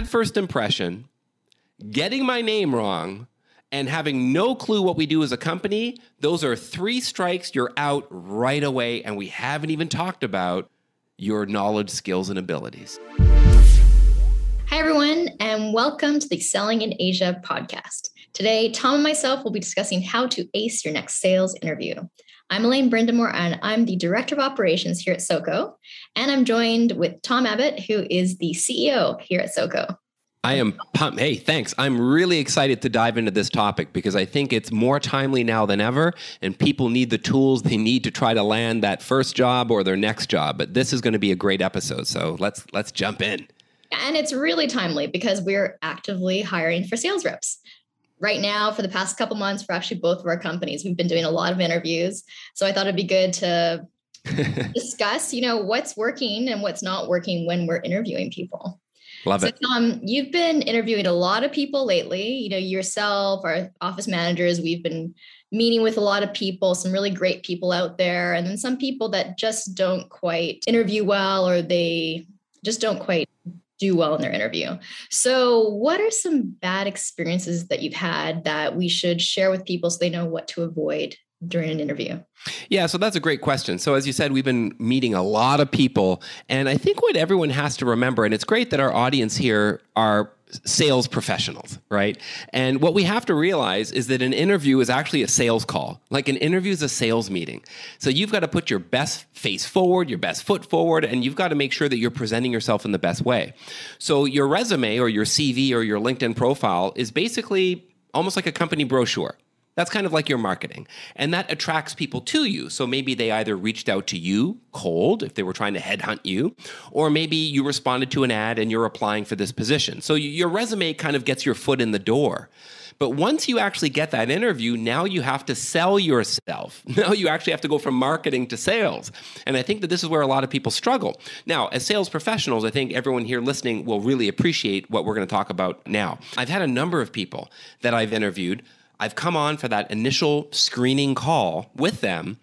bad first impression, getting my name wrong, and having no clue what we do as a company, those are three strikes. You're out right away. And we haven't even talked about your knowledge, skills, and abilities. Hi, everyone, and welcome to the Selling in Asia podcast. Today, Tom and myself will be discussing how to ace your next sales interview. I'm Elaine Brindamore, and I'm the Director of Operations here at SOCO. And I'm joined with Tom Abbott, who is the CEO here at SOCO. I am pumped. Hey, thanks. I'm really excited to dive into this topic because I think it's more timely now than ever, and people need the tools they need to try to land that first job or their next job. But this is going to be a great episode, so let's let's jump in. And it's really timely because we're actively hiring for sales reps. Right now, for the past couple months, for actually both of our companies, we've been doing a lot of interviews. So I thought it'd be good to discuss, you know, what's working and what's not working when we're interviewing people. Love so, it. Tom, you've been interviewing a lot of people lately. You know, yourself, our office managers, we've been meeting with a lot of people, some really great people out there, and then some people that just don't quite interview well or they just don't quite do well in their interview. So, what are some bad experiences that you've had that we should share with people so they know what to avoid during an interview? Yeah, so that's a great question. So, as you said, we've been meeting a lot of people. And I think what everyone has to remember, and it's great that our audience here are sales professionals, right? And what we have to realize is that an interview is actually a sales call. Like an interview is a sales meeting. So you've got to put your best face forward, your best foot forward, and you've got to make sure that you're presenting yourself in the best way. So your resume or your CV or your LinkedIn profile is basically almost like a company brochure. That's kind of like your marketing. And that attracts people to you. So maybe they either reached out to you cold if they were trying to headhunt you, or maybe you responded to an ad and you're applying for this position. So your resume kind of gets your foot in the door. But once you actually get that interview, now you have to sell yourself. Now you actually have to go from marketing to sales. And I think that this is where a lot of people struggle. Now, as sales professionals, I think everyone here listening will really appreciate what we're going to talk about now. I've had a number of people that I've interviewed I've come on for that initial screening call with them,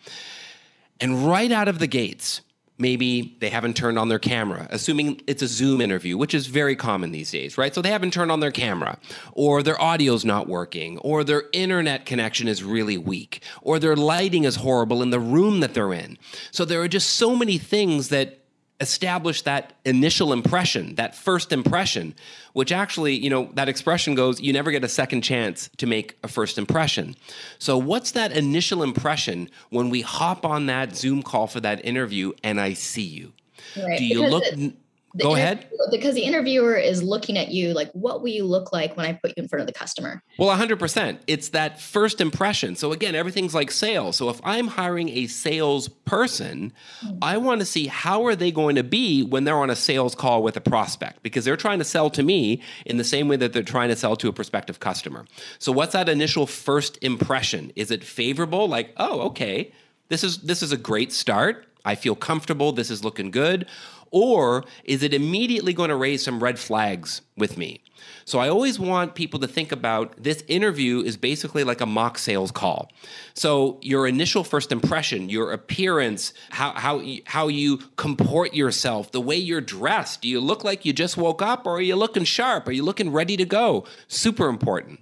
and right out of the gates, maybe they haven't turned on their camera, assuming it's a Zoom interview, which is very common these days, right? So they haven't turned on their camera, or their audio's not working, or their internet connection is really weak, or their lighting is horrible in the room that they're in. So there are just so many things that establish that initial impression, that first impression, which actually, you know, that expression goes, you never get a second chance to make a first impression. So, what's that initial impression when we hop on that Zoom call for that interview and I see you? Right. Do you because look? It- Go ahead. Because the interviewer is looking at you like, what will you look like when I put you in front of the customer? Well, 100%. It's that first impression. So, again, everything's like sales. So, if I'm hiring a salesperson, mm-hmm. I want to see how are they going to be when they're on a sales call with a prospect because they're trying to sell to me in the same way that they're trying to sell to a prospective customer. So, what's that initial first impression? Is it favorable? Like, oh, okay, this is this is a great start. I feel comfortable. This is looking good or is it immediately going to raise some red flags with me? So I always want people to think about this interview is basically like a mock sales call. So your initial first impression, your appearance, how how how you comport yourself, the way you're dressed. Do you look like you just woke up or are you looking sharp? Are you looking ready to go? Super important.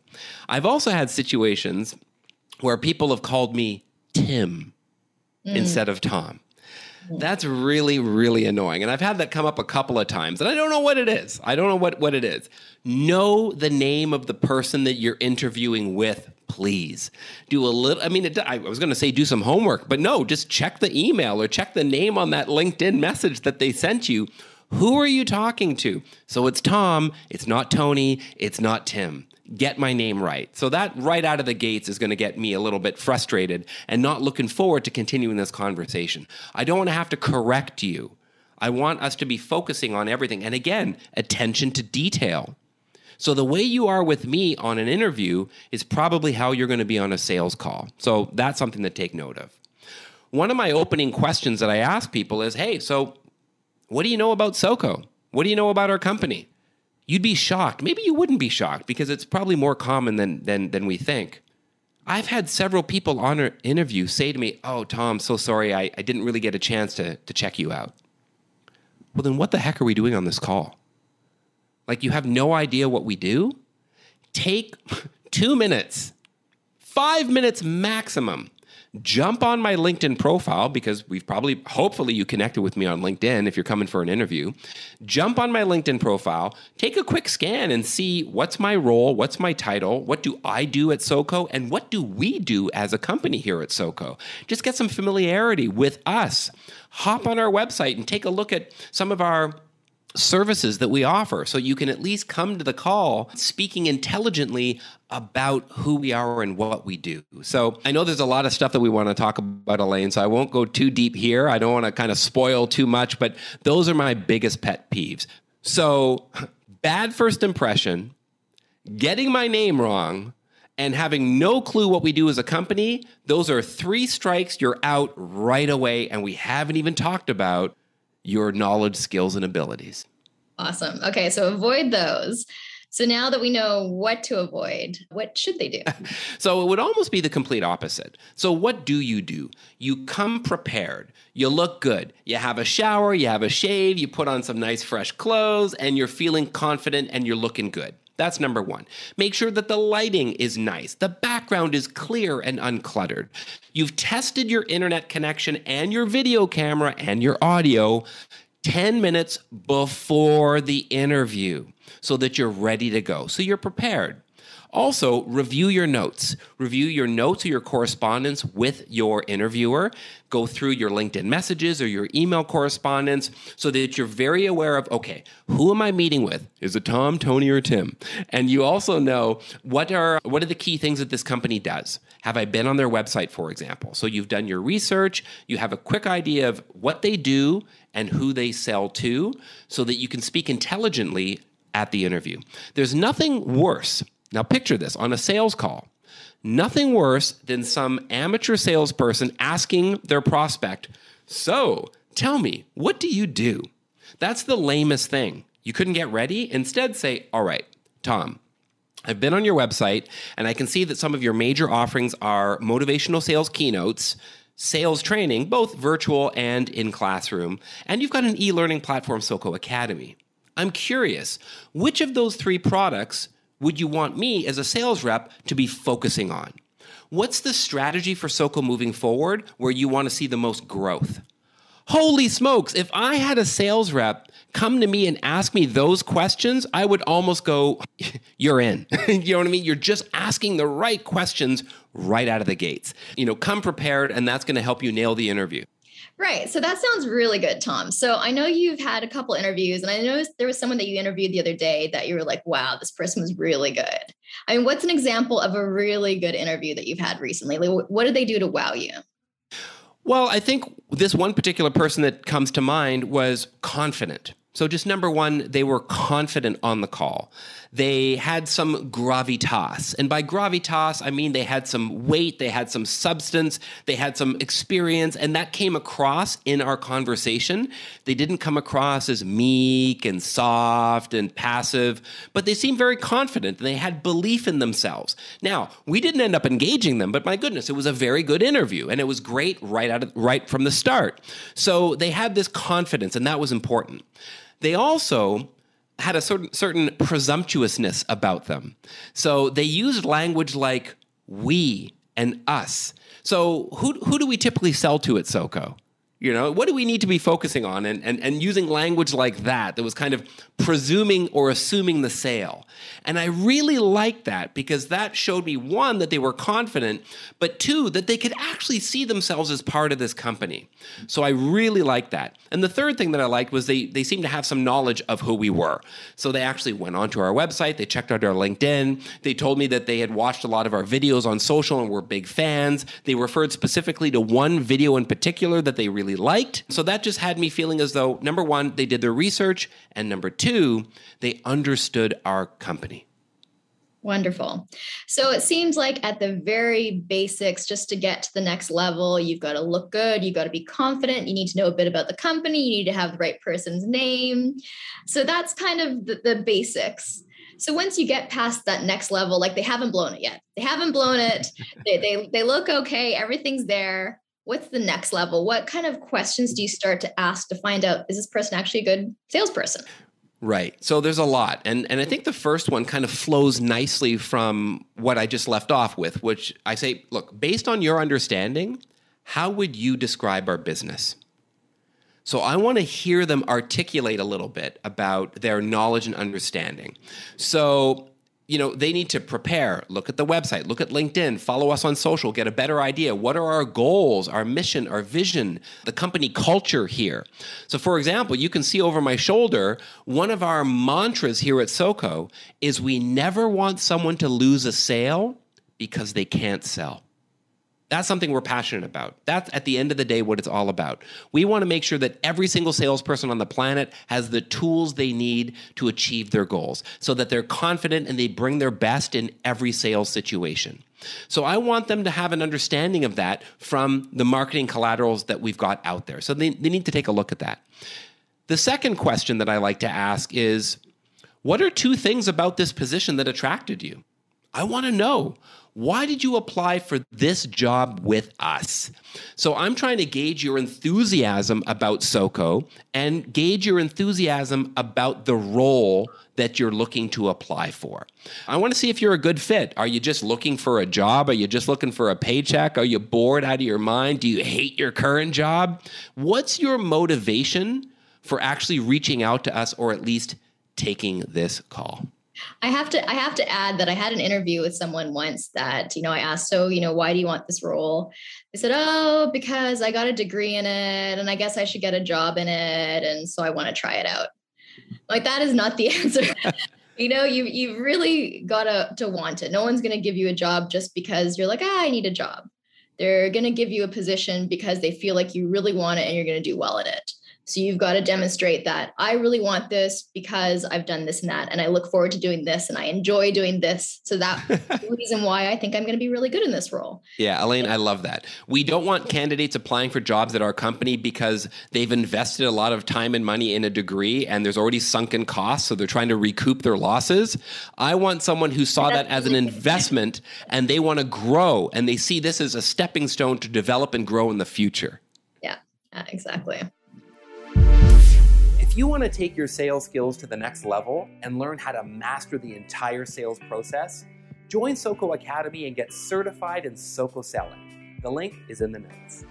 I've also had situations where people have called me Tim mm. instead of Tom. That's really, really annoying. And I've had that come up a couple of times, and I don't know what it is. I don't know what, what it is. Know the name of the person that you're interviewing with, please. Do a little, I mean, it, I was going to say do some homework, but no, just check the email or check the name on that LinkedIn message that they sent you. Who are you talking to? So it's Tom, it's not Tony, it's not Tim get my name right. So that right out of the gates is going to get me a little bit frustrated and not looking forward to continuing this conversation. I don't want to have to correct you. I want us to be focusing on everything. And again, attention to detail. So the way you are with me on an interview is probably how you're going to be on a sales call. So that's something to take note of. One of my opening questions that I ask people is, "Hey, so what do you know about SOCO? What do you know about our company?" You'd be shocked. Maybe you wouldn't be shocked because it's probably more common than than than we think. I've had several people on an interview say to me, "Oh, Tom, so sorry, I, I didn't really get a chance to to check you out." Well, then what the heck are we doing on this call? Like you have no idea what we do? Take two minutes, five minutes maximum jump on my LinkedIn profile because we've probably, hopefully, you connected with me on LinkedIn if you're coming for an interview. Jump on my LinkedIn profile, take a quick scan and see what's my role, what's my title, what do I do at SoCo, and what do we do as a company here at SoCo. Just get some familiarity with us. Hop on our website and take a look at some of our services that we offer so you can at least come to the call speaking intelligently about who we are and what we do. So I know there's a lot of stuff that we want to talk about, Elaine, so I won't go too deep here. I don't want to kind of spoil too much, but those are my biggest pet peeves. So bad first impression, getting my name wrong, and having no clue what we do as a company, those are three strikes. You're out right away. And we haven't even talked about your knowledge, skills, and abilities. Awesome. Okay, so avoid those. So now that we know what to avoid, what should they do? so it would almost be the complete opposite. So what do you do? You come prepared. You look good. You have a shower, you have a shave, you put on some nice fresh clothes, and you're feeling confident and you're looking good. That's number one. Make sure that the lighting is nice, the background is clear and uncluttered. You've tested your internet connection and your video camera and your audio 10 minutes before the interview so that you're ready to go. So you're prepared. Also, review your notes. Review your notes or your correspondence with your interviewer. Go through your LinkedIn messages or your email correspondence so that you're very aware of okay, who am I meeting with? Is it Tom, Tony, or Tim? And you also know what are what are the key things that this company does. Have I been on their website, for example? So you've done your research, you have a quick idea of what they do and who they sell to, so that you can speak intelligently at the interview. There's nothing worse now, picture this on a sales call. Nothing worse than some amateur salesperson asking their prospect, So, tell me, what do you do? That's the lamest thing. You couldn't get ready? Instead, say, All right, Tom, I've been on your website and I can see that some of your major offerings are motivational sales keynotes, sales training, both virtual and in classroom, and you've got an e learning platform, SoCo Academy. I'm curious, which of those three products would you want me as a sales rep to be focusing on? What's the strategy for SoCo moving forward where you want to see the most growth? Holy smokes, if I had a sales rep come to me and ask me those questions, I would almost go, You're in. you know what I mean? You're just asking the right questions right out of the gates. You know, come prepared, and that's going to help you nail the interview. Right. So that sounds really good, Tom. So I know you've had a couple interviews, and I know there was someone that you interviewed the other day that you were like, wow, this person was really good. I mean, what's an example of a really good interview that you've had recently? Like, what did they do to wow you? Well, I think this one particular person that comes to mind was confident. So, just number one, they were confident on the call. They had some gravitas. And by gravitas, I mean they had some weight, they had some substance, they had some experience, and that came across in our conversation. They didn't come across as meek and soft and passive, but they seemed very confident and they had belief in themselves. Now, we didn't end up engaging them, but my goodness, it was a very good interview and it was great right out of, right from the start. So they had this confidence, and that was important. They also had a certain certain presumptuousness about them. So they used language like we and us. So who who do we typically sell to at SoCo? You know, what do we need to be focusing on? And, and, and using language like that, that was kind of presuming or assuming the sale. And I really liked that because that showed me one, that they were confident, but two, that they could actually see themselves as part of this company. So I really liked that. And the third thing that I liked was they, they seemed to have some knowledge of who we were. So they actually went onto our website, they checked out our LinkedIn, they told me that they had watched a lot of our videos on social and were big fans. They referred specifically to one video in particular that they really liked. So that just had me feeling as though, number one, they did their research, and number two, they understood our company. Wonderful. So it seems like at the very basics, just to get to the next level, you've got to look good, you've got to be confident, you need to know a bit about the company, you need to have the right person's name. So that's kind of the, the basics. So once you get past that next level, like they haven't blown it yet, they haven't blown it, they, they, they look okay, everything's there. What's the next level? What kind of questions do you start to ask to find out is this person actually a good salesperson? Right. So there's a lot. And and I think the first one kind of flows nicely from what I just left off with, which I say, look, based on your understanding, how would you describe our business? So I want to hear them articulate a little bit about their knowledge and understanding. So you know, they need to prepare, look at the website, look at LinkedIn, follow us on social, get a better idea. What are our goals, our mission, our vision, the company culture here? So, for example, you can see over my shoulder, one of our mantras here at SoCo is we never want someone to lose a sale because they can't sell. That's something we're passionate about. That's at the end of the day what it's all about. We want to make sure that every single salesperson on the planet has the tools they need to achieve their goals so that they're confident and they bring their best in every sales situation. So I want them to have an understanding of that from the marketing collaterals that we've got out there. So they, they need to take a look at that. The second question that I like to ask is what are two things about this position that attracted you? I want to know why did you apply for this job with us? So I'm trying to gauge your enthusiasm about SoCo and gauge your enthusiasm about the role that you're looking to apply for. I want to see if you're a good fit. Are you just looking for a job? Are you just looking for a paycheck? Are you bored out of your mind? Do you hate your current job? What's your motivation for actually reaching out to us or at least taking this call? I have to I have to add that I had an interview with someone once that, you know, I asked, so, you know, why do you want this role? They said, "Oh, because I got a degree in it and I guess I should get a job in it and so I want to try it out." Like that is not the answer. you know, you you really got to to want it. No one's going to give you a job just because you're like, "Ah, I need a job." They're going to give you a position because they feel like you really want it and you're going to do well at it. So you've got to demonstrate that I really want this because I've done this and that, and I look forward to doing this, and I enjoy doing this. So that's the reason why I think I'm going to be really good in this role. Yeah, Elaine, I love that. We don't want candidates applying for jobs at our company because they've invested a lot of time and money in a degree, and there's already sunken costs, so they're trying to recoup their losses. I want someone who saw that as an investment, and they want to grow, and they see this as a stepping stone to develop and grow in the future. Yeah, uh, exactly. If you want to take your sales skills to the next level and learn how to master the entire sales process, join SoCo Academy and get certified in SoCo selling. The link is in the notes.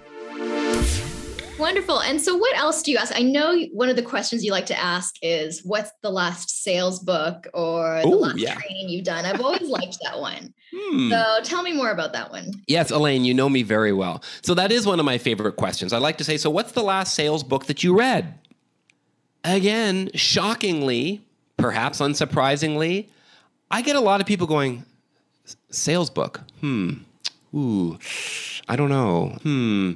Wonderful. And so, what else do you ask? I know one of the questions you like to ask is what's the last sales book or the Ooh, last yeah. training you've done? I've always liked that one. Hmm. So, tell me more about that one. Yes, Elaine, you know me very well. So, that is one of my favorite questions. I like to say, So, what's the last sales book that you read? Again, shockingly, perhaps unsurprisingly, I get a lot of people going, sales book. Hmm. Ooh. I don't know. Hmm.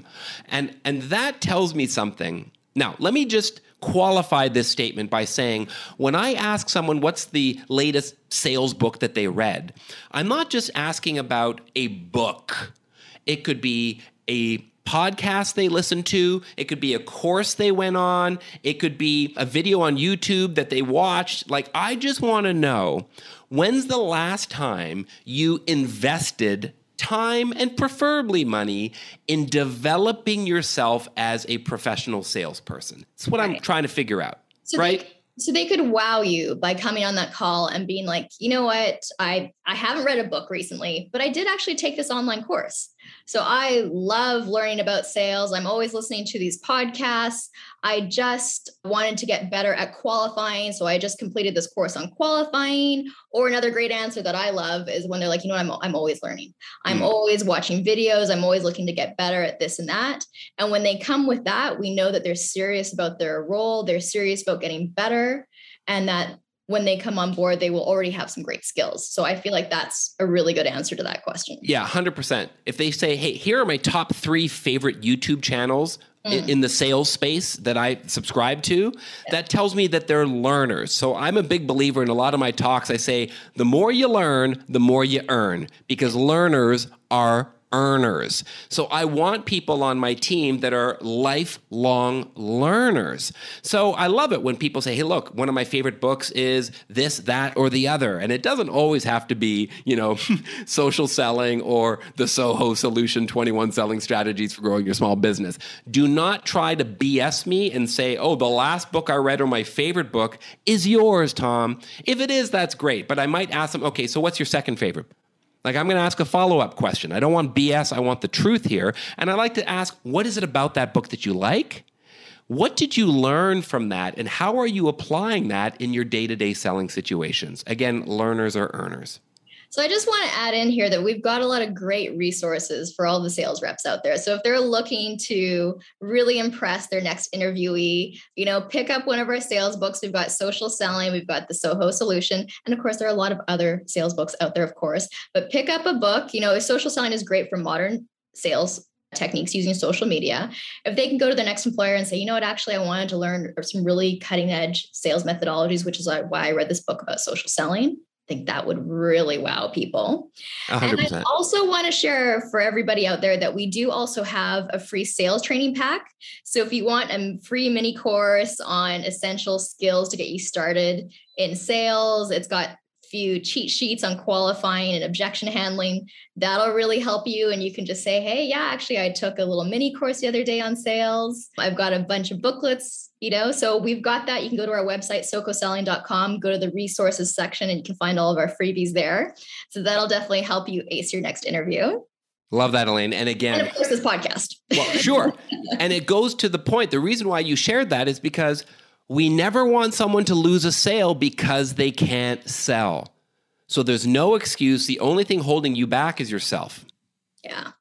And and that tells me something. Now, let me just qualify this statement by saying when I ask someone what's the latest sales book that they read, I'm not just asking about a book. It could be a podcast they listened to, it could be a course they went on, it could be a video on YouTube that they watched. Like, I just want to know when's the last time you invested time and preferably money in developing yourself as a professional salesperson? It's what right. I'm trying to figure out. So right? They- so they could wow you by coming on that call and being like you know what i i haven't read a book recently but i did actually take this online course so I love learning about sales. I'm always listening to these podcasts. I just wanted to get better at qualifying. So I just completed this course on qualifying. Or another great answer that I love is when they're like, you know, I'm, I'm always learning. I'm mm. always watching videos. I'm always looking to get better at this and that. And when they come with that, we know that they're serious about their role, they're serious about getting better, and that when they come on board, they will already have some great skills. So I feel like that's a really good answer to that question. Yeah, 100%. If they say, hey, here are my top three favorite YouTube channels mm. in, the sales space that I subscribe to, yeah. that tells me that they're learners. So I'm a big believer in a lot of my talks. I say, the more you learn, the more you earn, because learners are earners. So I want people on my team that are lifelong learners. So I love it when people say, hey, look, one of my favorite books is this, that, or the other. And it doesn't always have to be, you know, social selling or the Soho Solution 21 selling strategies for growing your small business. Do not try to BS me and say, oh, the last book I read or my favorite book is yours, Tom. If it is, that's great. But I might ask them, okay, so what's your second favorite? Like, I'm going to ask a follow up question. I don't want BS, I want the truth here. And I like to ask, what is it about that book that you like? What did you learn from that? And how are you applying that in your day to day selling situations? Again, learners or earners. So I just want to add in here that we've got a lot of great resources for all the sales reps out there. So if they're looking to really impress their next interviewee, you know, pick up one of our sales books. We've got social selling, we've got the Soho solution, and of course there are a lot of other sales books out there, of course. But pick up a book. You know, social selling is great for modern sales techniques using social media. If they can go to their next employer and say, you know what, actually, I wanted to learn some really cutting edge sales methodologies, which is why I read this book about social selling think that would really wow people. 100%. And I also want to share for everybody out there that we do also have a free sales training pack. So if you want a free mini course on essential skills to get you started in sales, it's got few cheat sheets on qualifying and objection handling. That'll really help you. And you can just say, hey, yeah, actually, I took a little mini course the other day on sales. I've got a bunch of booklets, you know. So we've got that. You can go to our website, socoselling.com, go to the resources section, and you can find all of our freebies there. So that'll definitely help you ace your next interview. Love that, Elaine. And again, and of course, this podcast. well, sure. And it goes to the point. The reason why you shared that is because we never want someone to lose a sale because they can't sell. So there's no excuse. The only thing holding you back is yourself. Yeah.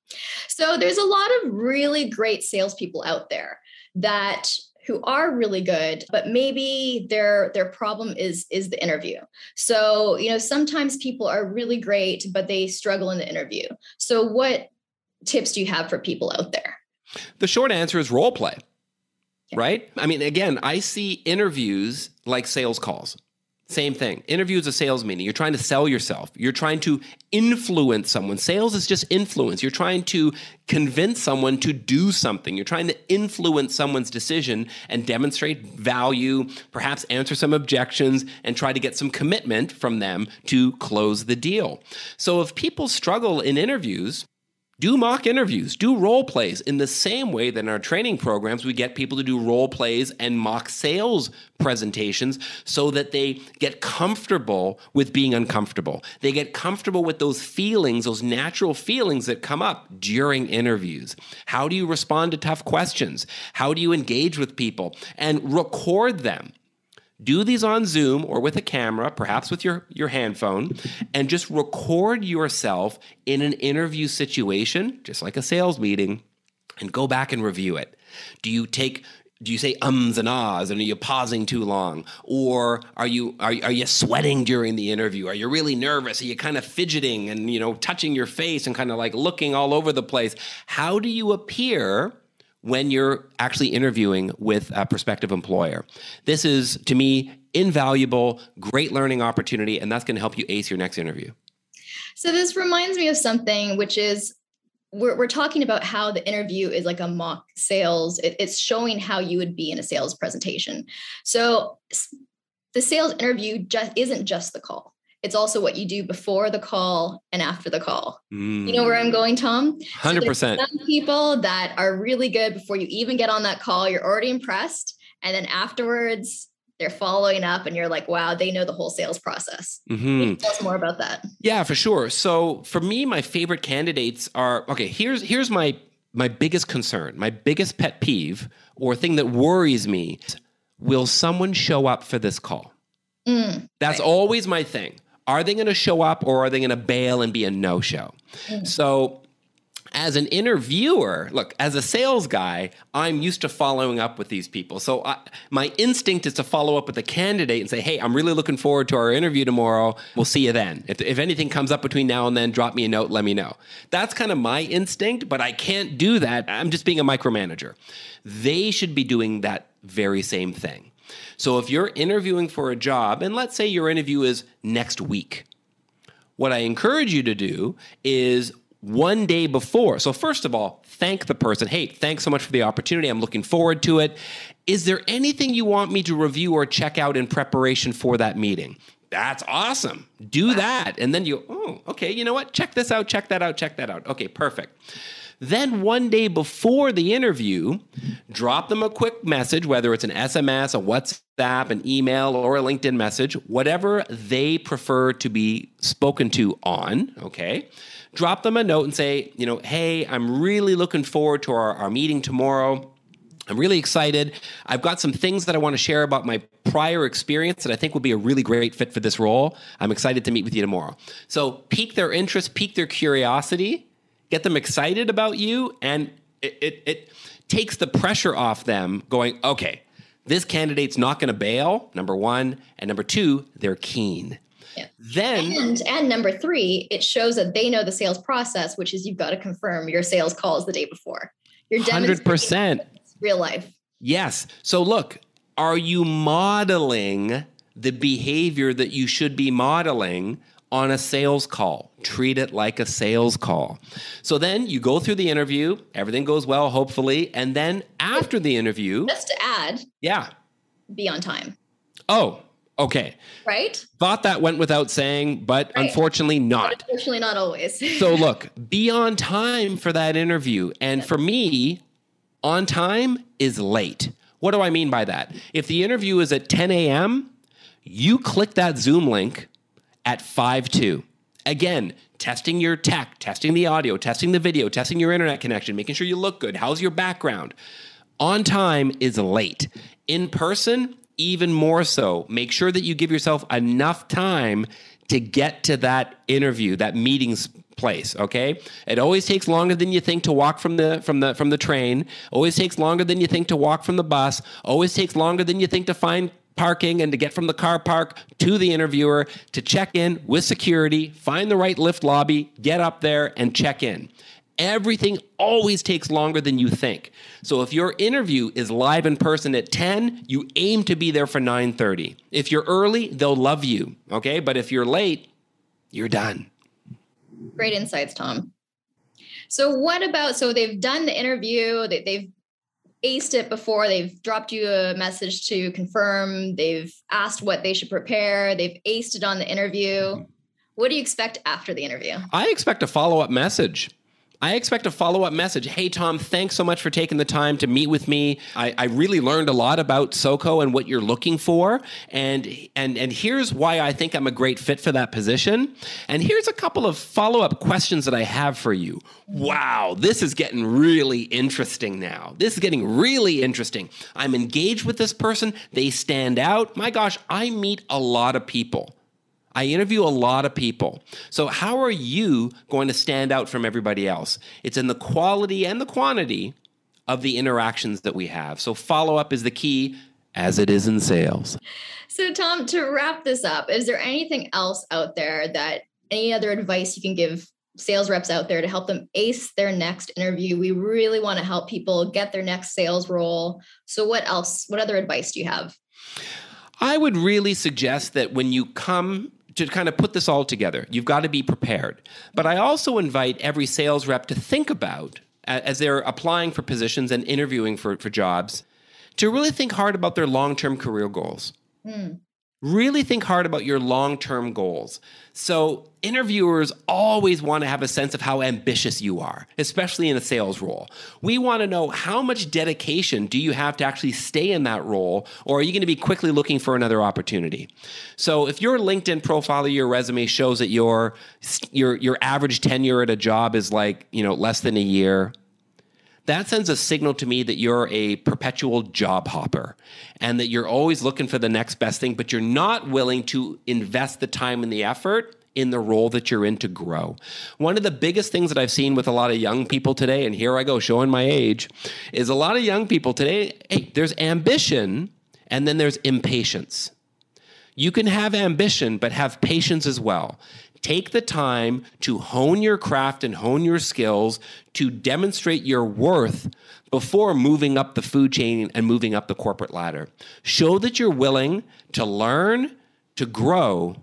So there's a lot of really great salespeople out there that who are really good but maybe their their problem is is the interview so you know sometimes people are really great but they struggle in the interview so what tips do you have for people out there the short answer is role play yeah. right? I mean, again, I see interviews like sales calls. Same thing. Interview is a sales meeting. You're trying to sell yourself. You're trying to influence someone. Sales is just influence. You're trying to convince someone to do something. You're trying to influence someone's decision and demonstrate value, perhaps answer some objections, and try to get some commitment from them to close the deal. So if people struggle in interviews, do mock interviews, do role plays in the same way that in our training programs, we get people to do role plays and mock sales presentations so that they get comfortable with being uncomfortable. They get comfortable with those feelings, those natural feelings that come up during interviews. How do you respond to tough questions? How do you engage with people and record them? Do these on Zoom or with a camera, perhaps with your, your hand phone, and just record yourself in an interview situation, just like a sales meeting, and go back and review it. Do you take do you say ums and ahs and are you pausing too long? Or are you are, are you sweating during the interview? Are you really nervous? Are you kind of fidgeting and you know touching your face and kind of like looking all over the place? How do you appear when you're actually interviewing with a prospective employer. This is, to me, invaluable, great learning opportunity, and that's going to help you ace your next interview. So, this reminds me of something which is we're, we're talking about how the interview is like a mock sales, it, it's showing how you would be in a sales presentation. So, the sales interview just isn't just the call it's also what you do before the call and after the call. Mm. You know where I'm going, Tom? 100%. So some people that are really good before you even get on that call, you're already impressed. And then afterwards, they're following up and you're like, wow, they know the whole sales process. Mm-hmm. Tell us more about that. Yeah, for sure. So for me, my favorite candidates are okay, here's here's my my biggest concern, my biggest pet peeve or thing that worries me. Will someone show up for this call? Mm, That's right. always my thing are they going to show up or are they going to bail and be a no show? Mm-hmm. So, as an interviewer, look, as a sales guy, I'm used to following up with these people. So I, my instinct is to follow up with a candidate and say, hey, I'm really looking forward to our interview tomorrow. We'll see you then. If, if anything comes up between now and then, drop me a note, let me know. That's kind of my instinct, but I can't do that. I'm just being a micromanager. They should be doing that very same thing. So if you're interviewing for a job, and let's say your interview is next week, what I encourage you to do is one day before. So, first of all, thank the person. Hey, thanks so much for the opportunity. I'm looking forward to it. Is there anything you want me to review or check out in preparation for that meeting? That's awesome. Do that. And then you, oh, okay, you know what? Check this out, check that out, check that out. Okay, perfect. Then one day before the interview, drop them a quick message, whether it's an SMS, a WhatsApp, an email, or a LinkedIn message, whatever they prefer to be spoken to on, okay? Drop them a note and say, you know, hey, I'm really looking forward to our, our meeting tomorrow. I'm really excited. I've got some things that I want to share about my prior experience that I think would be a really great fit for this role. I'm excited to meet with you tomorrow. So, pique their interest, pique their curiosity, get them excited about you, and it, it, it takes the pressure off them going, okay, this candidate's not going to bail, number one. And number two, they're keen. Yeah. Then, And and number three, it shows that they know the sales process, which is you've got to confirm your sales calls the day before. You're hundred percent real life. Yes. So look, are you modeling the behavior that you should be modeling on a sales call? Treat it like a sales call. So then you go through the interview, everything goes well, hopefully, and then after the interview, Just to add, yeah. be on time, Oh, okay. right? Thought that went without saying, but Right. unfortunately not. Unfortunately, not always. So look, be on time for that interview. And for me, on time is late. What do I mean by that? If the interview is at 10 a.m., you click that Zoom link at 5 2. Again, testing your tech, testing the audio, testing the video, testing your internet connection, making sure you look good. How's your background? On time is late. In person, even more so. Make sure that you give yourself enough time to get to that interview, that meeting's place, okay? It always takes longer than you think to walk from the from the from the train. Always takes longer than you think to walk from the bus. Always takes longer than you think to find parking and to get from the car park to the interviewer to check in with security, find the right lift lobby, get up there and check in. Everything always takes longer than you think. So if your interview is live in person at 10, you aim to be there for 9:30. If you're early, they'll love you, okay? But if you're late, you're done. Great insights, Tom. So, what about so they've done the interview, they, they've aced it before, they've dropped you a message to confirm, they've asked what they should prepare, they've aced it on the interview. Mm-hmm. What do you expect after the interview? I expect a follow-up message. I expect a follow up message. Hey, Tom, thanks so much for taking the time to meet with me. I, I, really learned a lot about SoCo and what you're looking for. And, and, and here's why I think I'm a great fit for that position. And here's a couple of follow up questions that I have for you. Wow, this is getting really interesting now. This is getting really interesting. I'm engaged with this person, they stand out. My gosh, I meet a lot of people. I interview a lot of people. So, how are you going to stand out from everybody else? It's in the quality and the quantity of the interactions that we have. So, follow up is the key, as it is in sales. So, Tom, to wrap this up, is there anything else out there that any other advice you can give sales reps out there to help them ace their next interview? We really want to help people get their next sales role. So, what else? What other advice do you have? I would really suggest that when you come to kind of put this all together, you've got to be prepared. But I also invite every sales rep to think about, as they're applying for positions and interviewing for, for jobs, to really think hard about their long term career goals. Hmm. Really think hard about your long term goals. So, interviewers always want to have a sense of how ambitious you are, especially in a sales role. We want to know how much dedication do you have to actually stay in that role, or are you going to be quickly looking for another opportunity? So, if your LinkedIn profile or your resume shows that your, your, your average tenure at a job is like, you know, less than a year, that sends a signal to me that you're a perpetual job hopper and that you're always looking for the next best thing, but you're not willing to invest the time and the effort in the role that you're in to grow. One of the biggest things that I've seen with a lot of young people today, and here I go showing my age, is a lot of young people today, hey, there's ambition and then there's impatience. You can have ambition, but have patience as well. Take the time to hone your craft and hone your skills to demonstrate your worth before moving up the food chain and moving up the corporate ladder. Show that you're willing to learn, to grow,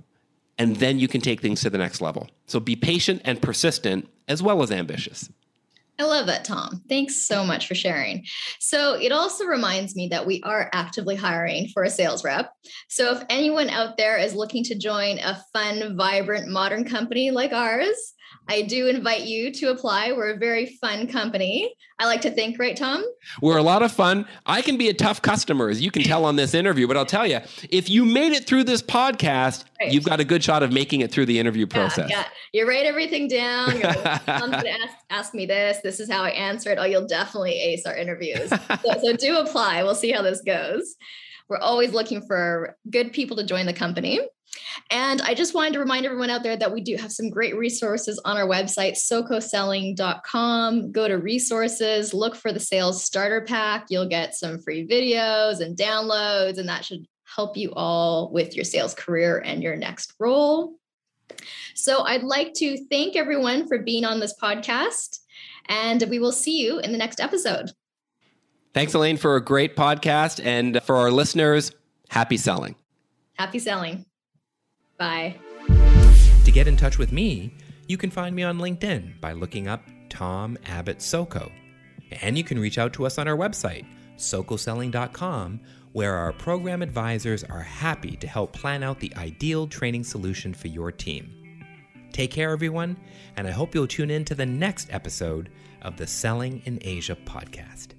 and then you can take things to the next level. So be patient and persistent as well as ambitious. I love that, Tom. Thanks so much for sharing. So, it also reminds me that we are actively hiring for a sales rep. So, if anyone out there is looking to join a fun, vibrant, modern company like ours, I do invite you to apply. We're a very fun company. I like to think, right, Tom? We're a lot of fun. I can be a tough customer, as you can tell on this interview, but I'll tell you, if you made it through this podcast, right. you've got a good shot of making it through the interview process. Yeah, yeah. you write everything down. You're like, Tom's going to ask, ask me this. This is how I answer it. Oh, you'll definitely ace our interviews. so, so do apply. We'll see how this goes. We're always looking for good people to join the company. And I just wanted to remind everyone out there that we do have some great resources on our website, socoselling.com. Go to resources, look for the sales starter pack. You'll get some free videos and downloads, and that should help you all with your sales career and your next role. So I'd like to thank everyone for being on this podcast, and we will see you in the next episode. Thanks, Elaine, for a great podcast. And for our listeners, happy selling. Happy selling. Bye. To get in touch with me, you can find me on LinkedIn by looking up Tom Abbott Soco. And you can reach out to us on our website, socoselling.com, where our program advisors are happy to help plan out the ideal training solution for your team. Take care, everyone, and I hope you'll tune in to the next episode of the Selling in Asia podcast.